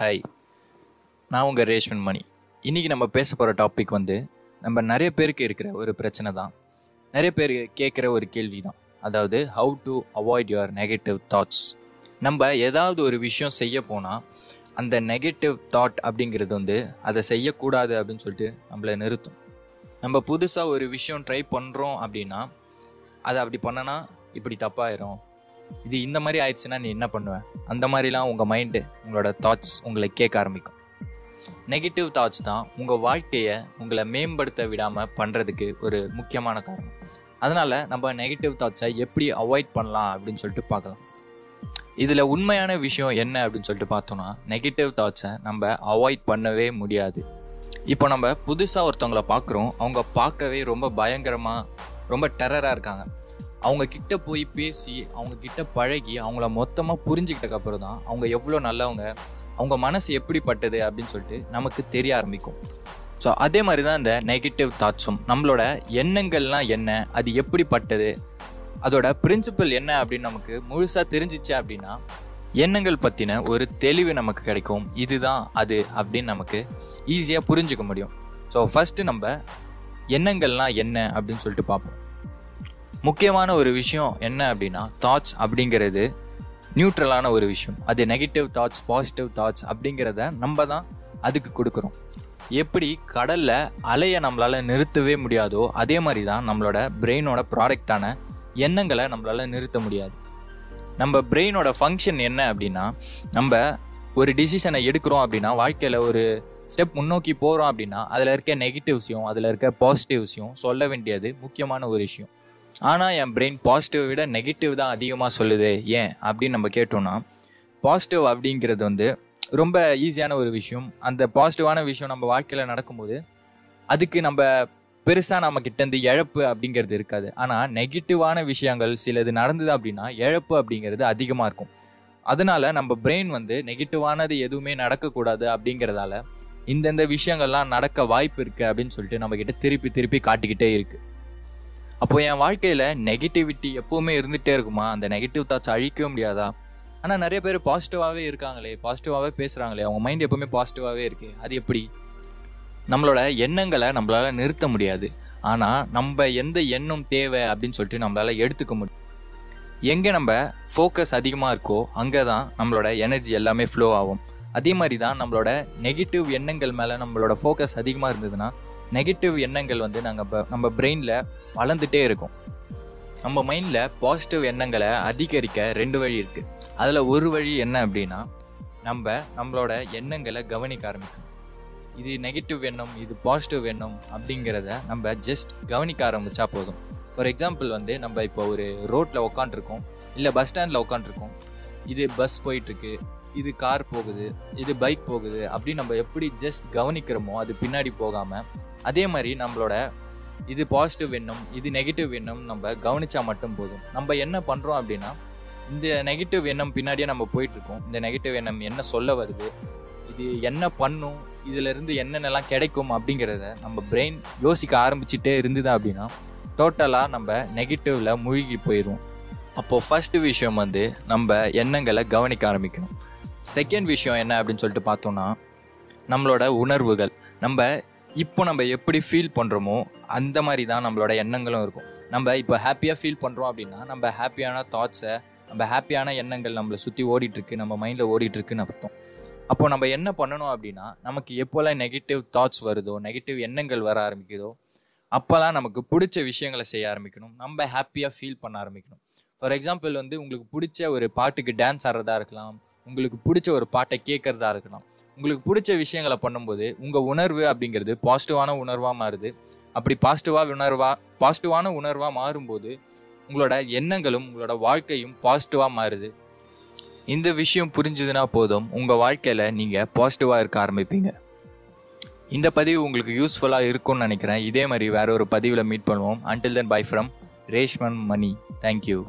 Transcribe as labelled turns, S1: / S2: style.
S1: Hi நான் உங்கள் ரேஷ்மன் மணி. இன்றைக்கி நம்ம பேச போகிற டாபிக் வந்து நம்ம நிறைய பேருக்கு இருக்கிற ஒரு பிரச்சனை தான். நிறைய பேர் கேட்குற ஒரு கேள்வி தான். அதாவது how to avoid your negative thoughts நம்ம ஏதாவது ஒரு விஷயம் செய்ய போனால் அந்த நெகட்டிவ் தாட் அப்படிங்கிறது வந்து அதை செய்யக்கூடாது அப்படின்னு சொல்லிட்டு நம்மளை நிறுத்தும். நம்ம புதுசாக ஒரு விஷயம் ட்ரை பண்ணுறோம் அப்படின்னா அதை அப்படி பண்ணனா இப்படி தப்பாயிரும். இது இந்த மாதிரி ஆயிடுச்சுன்னா நீ என்ன பண்ணுவ? அந்த மாதிரிலாம் உங்கள் மைண்டு உங்களோட தாட்ஸ் உங்களை கேட்க ஆரம்பிக்கும். நெகட்டிவ் தாட்ஸ் தான் உங்கள் வாழ்க்கையை உங்களை மேம்படுத்த விடாமல் பண்ணுறதுக்கு ஒரு முக்கியமான காரணம். அதனால் நம்ம நெகட்டிவ் தாட்ஸை எப்படி அவாய்ட் பண்ணலாம் அப்படின்னு சொல்லிட்டு பார்க்கலாம். இதில் உண்மையான விஷயம் என்ன அப்படின்னு சொல்லிட்டு பார்த்தோன்னா நெகட்டிவ் தாட்ஸை நம்ம அவாய்ட் பண்ணவே முடியாது. இப்போ நம்ம புதுசாக ஒருத்தவங்கள பார்க்குறோம் அவங்க பார்க்கவே ரொம்ப பயங்கரமாக ரொம்ப டெரராக இருக்காங்க. அவங்க கிட்ட போய் பேசி அவங்க கிட்ட பழகி அவங்கள மொத்தமாக புரிஞ்சுக்கிட்டக்கப்புறம் தான் அவங்க எவ்வளோ நல்லவங்க அவங்க மனசு எப்படிப்பட்டது அப்படின்னு சொல்லிட்டு நமக்கு தெரிய ஆரம்பிக்கும். ஸோ அதே மாதிரி தான் இந்த நெகட்டிவ் தாட்ஸும் நம்மளோட எண்ணங்கள்லாம் என்ன அது எப்படிப்பட்டது அதோட பிரின்சிபல் என்ன அப்படின்னு நமக்கு முழுசாக தெரிஞ்சிச்சு அப்படின்னா எண்ணங்கள் பற்றின ஒரு தெளிவு நமக்கு கிடைக்கும். இதுதான் அது அப்படின்னு நமக்கு ஈஸியாக புரிஞ்சுக்க முடியும். ஸோ ஃபஸ்ட்டு நம்ம எண்ணங்கள்லாம் என்ன அப்படின்னு சொல்லிட்டு பார்ப்போம். முக்கியமான ஒரு விஷயம் என்ன அப்படின்னா தாட்ஸ் அப்படிங்கிறது நியூட்ரலான ஒரு விஷயம். அது நெகட்டிவ் தாட்ஸ் பாசிட்டிவ் தாட்ஸ் அப்படிங்கிறத நம்ம தான் அதுக்கு கொடுக்குறோம். எப்படி கடலில் அலையை நம்மளால் நிறுத்தவே முடியாதோ அதே மாதிரி தான் நம்மளோட பிரெயினோட ப்ராடக்டான எண்ணங்களை நம்மளால் நிறுத்த முடியாது. நம்ம பிரெயினோட ஃபங்க்ஷன் என்ன அப்படின்னா நம்ம ஒரு டிசிஷனை எடுக்கிறோம் அப்படின்னா வாழ்க்கையில் ஒரு ஸ்டெப் முன்னோக்கி போகிறோம் அப்படின்னா அதில் இருக்க நெகட்டிவ்ஸையும் அதில் இருக்க பாசிட்டிவ்ஸையும் சொல்ல வேண்டியது முக்கியமான ஒரு விஷயம். ஆனால் என் பிரெயின் பாசிட்டிவ் விட நெகட்டிவ் தான் அதிகமாக சொல்லுது. ஏன்? அப்படின்னு நம்ம கேட்டோம்னா பாசிட்டிவ் அப்படிங்கிறது வந்து ரொம்ப ஈஸியான ஒரு விஷயம். அந்த பாசிட்டிவான விஷயம் நம்ம வாழ்க்கையில் நடக்கும்போது அதுக்கு நம்ம பெருசாக நம்ம கிட்டேருந்து இழப்பு அப்படிங்கிறது இருக்காது. ஆனால் நெகட்டிவான விஷயங்கள் சிலது நடந்தது அப்படின்னா இழப்பு அப்படிங்கிறது அதிகமாக இருக்கும். அதனால நம்ம பிரெயின் வந்து நெகட்டிவானது எதுவுமே நடக்கக்கூடாது அப்படிங்கிறதால இந்தந்த விஷயங்கள்லாம் நடக்க வாய்ப்பு இருக்குது அப்படின்னு சொல்லிட்டு நம்மக்கிட்ட திருப்பி திருப்பி காட்டிக்கிட்டே இருக்குது அப்போ என் வாழ்க்கையில் நெகட்டிவிட்டி எப்போவுமே இருந்துகிட்டே இருக்குமா? அந்த நெகட்டிவ் தாட்ஸ் அழிக்கவே முடியாதா? ஆனால் நிறைய பேர் பாசிட்டிவாகவே இருக்காங்களே பாசிட்டிவாகவே பேசுகிறாங்களே அவங்க மைண்ட் எப்போவுமே பாசிட்டிவாகவே இருக்கு. அது எப்படி? நம்மளோட எண்ணங்களை நம்மளால் நிறுத்த முடியாது. ஆனால் நம்ம எந்த எண்ணம் தேவை அப்படின்னு சொல்லிட்டு நம்மளால் எடுத்துக்க முடியும். எங்கே நம்ம ஃபோக்கஸ் அதிகமாக இருக்கோ அங்கே தான் நம்மளோட எனர்ஜி எல்லாமே ஃப்ளோ ஆகும். அதே மாதிரி தான் நம்மளோட நெகட்டிவ் எண்ணங்கள் மேலே நம்மளோட ஃபோக்கஸ் அதிகமாக இருந்ததுன்னா நெகட்டிவ் எண்ணங்கள் வந்து நாங்கள் நம்ம பிரெயினில் வளர்ந்துட்டே இருக்கும். நம்ம மைண்டில் பாசிட்டிவ் எண்ணங்களை அதிகரிக்க ரெண்டு வழி இருக்குது அதில் ஒரு வழி என்ன அப்படின்னா நம்ம நம்மளோட எண்ணங்களை கவனிக்க ஆரம்பிக்கும் இது நெகட்டிவ் எண்ணம் இது பாசிட்டிவ் எண்ணம் அப்படிங்கிறத நம்ம ஜஸ்ட் கவனிக்க ஆரம்பித்தா போதும். ஃபார் எக்ஸாம்பிள் வந்து நம்ம இப்போ ஒரு ரோட்டில் உக்காண்ட்ருக்கோம் இல்லை பஸ் ஸ்டாண்டில் உக்காண்ட்ருக்கோம் இது பஸ் போயிட்டுருக்கு இது கார் போகுது இது பைக் போகுது அப்படின்னு நம்ம எப்படி ஜஸ்ட் கவனிக்கிறோமோ அது பின்னாடி போகாமல் அதே மாதிரி நம்மளோட இது பாசிட்டிவ் எண்ணம் இது நெகட்டிவ் எண்ணம் நம்ம கவனிச்சா மட்டும் போதும். நம்ம என்ன பண்ணுறோம் அப்படின்னா இந்த நெகட்டிவ் எண்ணம் பின்னாடியே நம்ம போயிட்டுருக்கோம். இந்த நெகட்டிவ் எண்ணம் என்ன சொல்ல வருது இது என்ன பண்ணும் இதிலிருந்து என்னென்னலாம் கிடைக்கும் அப்படிங்கிறத நம்ம பிரெயின் யோசிக்க ஆரம்பிச்சுட்டே இருந்தது அப்படின்னா டோட்டலாக நம்ம நெகட்டிவில் மூழ்கி போயிடும் அப்போது ஃபஸ்ட்டு விஷயம் வந்து நம்ம எண்ணங்களை கவனிக்க ஆரம்பிக்கணும். செகண்ட் விஷயம் என்ன அப்படின்னு சொல்லிட்டு பார்த்தோன்னா நம்மளோட உணர்வுகள் நம்ம இப்போ நம்ம எப்படி ஃபீல் பண்ணுறோமோ அந்த மாதிரி தான் நம்மளோட எண்ணங்களும் இருக்கும். நம்ம இப்போ ஹாப்பியாக ஃபீல் பண்ணுறோம் அப்படின்னா நம்ம ஹாப்பியான தாட்ஸை நம்ம ஹாப்பியான எண்ணங்கள் நம்மளை சுற்றி ஓடிட்டுருக்கு நம்ம மைண்டில் ஓடிட்டுருக்குன்னு அர்த்தம். அப்போது நம்ம என்ன பண்ணணும் அப்படின்னா நமக்கு எப்போல்லாம் நெகட்டிவ் தாட்ஸ் வருதோ நெகட்டிவ் எண்ணங்கள் வர ஆரம்பிக்குதோ அப்போல்லாம் நமக்கு பிடிச்ச விஷயங்களை செய்ய ஆரம்பிக்கணும். நம்ம ஹாப்பியாக ஃபீல் பண்ண ஆரம்பிக்கணும். ஃபார் எக்ஸாம்பிள் வந்து உங்களுக்கு பிடிச்ச ஒரு பாட்டுக்கு டான்ஸ் ஆடுறதா இருக்கலாம் உங்களுக்கு பிடிச்ச ஒரு பாட்டை கேட்குறதா இருக்கலாம். உங்களுக்கு பிடிச்ச விஷயங்களை பண்ணும்போது உங்கள் உணர்வு அப்படிங்கிறது பாசிட்டிவான உணர்வாக மாறுது. அப்படி பாசிட்டிவாக உணர்வாக பாசிட்டிவான உணர்வாக மாறும்போது உங்களோட எண்ணங்களும் உங்களோட வாழ்க்கையும் பாசிட்டிவாக மாறுது. இந்த விஷயம் புரிஞ்சுதுன்னா போதும் உங்கள் வாழ்க்கையில் நீங்கள் பாசிட்டிவாக இருக்க ஆரம்பிப்பீங்க. இந்த பதிவு உங்களுக்கு யூஸ்ஃபுல்லாக இருக்கும்னு நினைக்கிறேன். இதே மாதிரி வேற ஒரு பதிவில் மீட் பண்ணுவோம். Until then bye from Reshman Mani thank you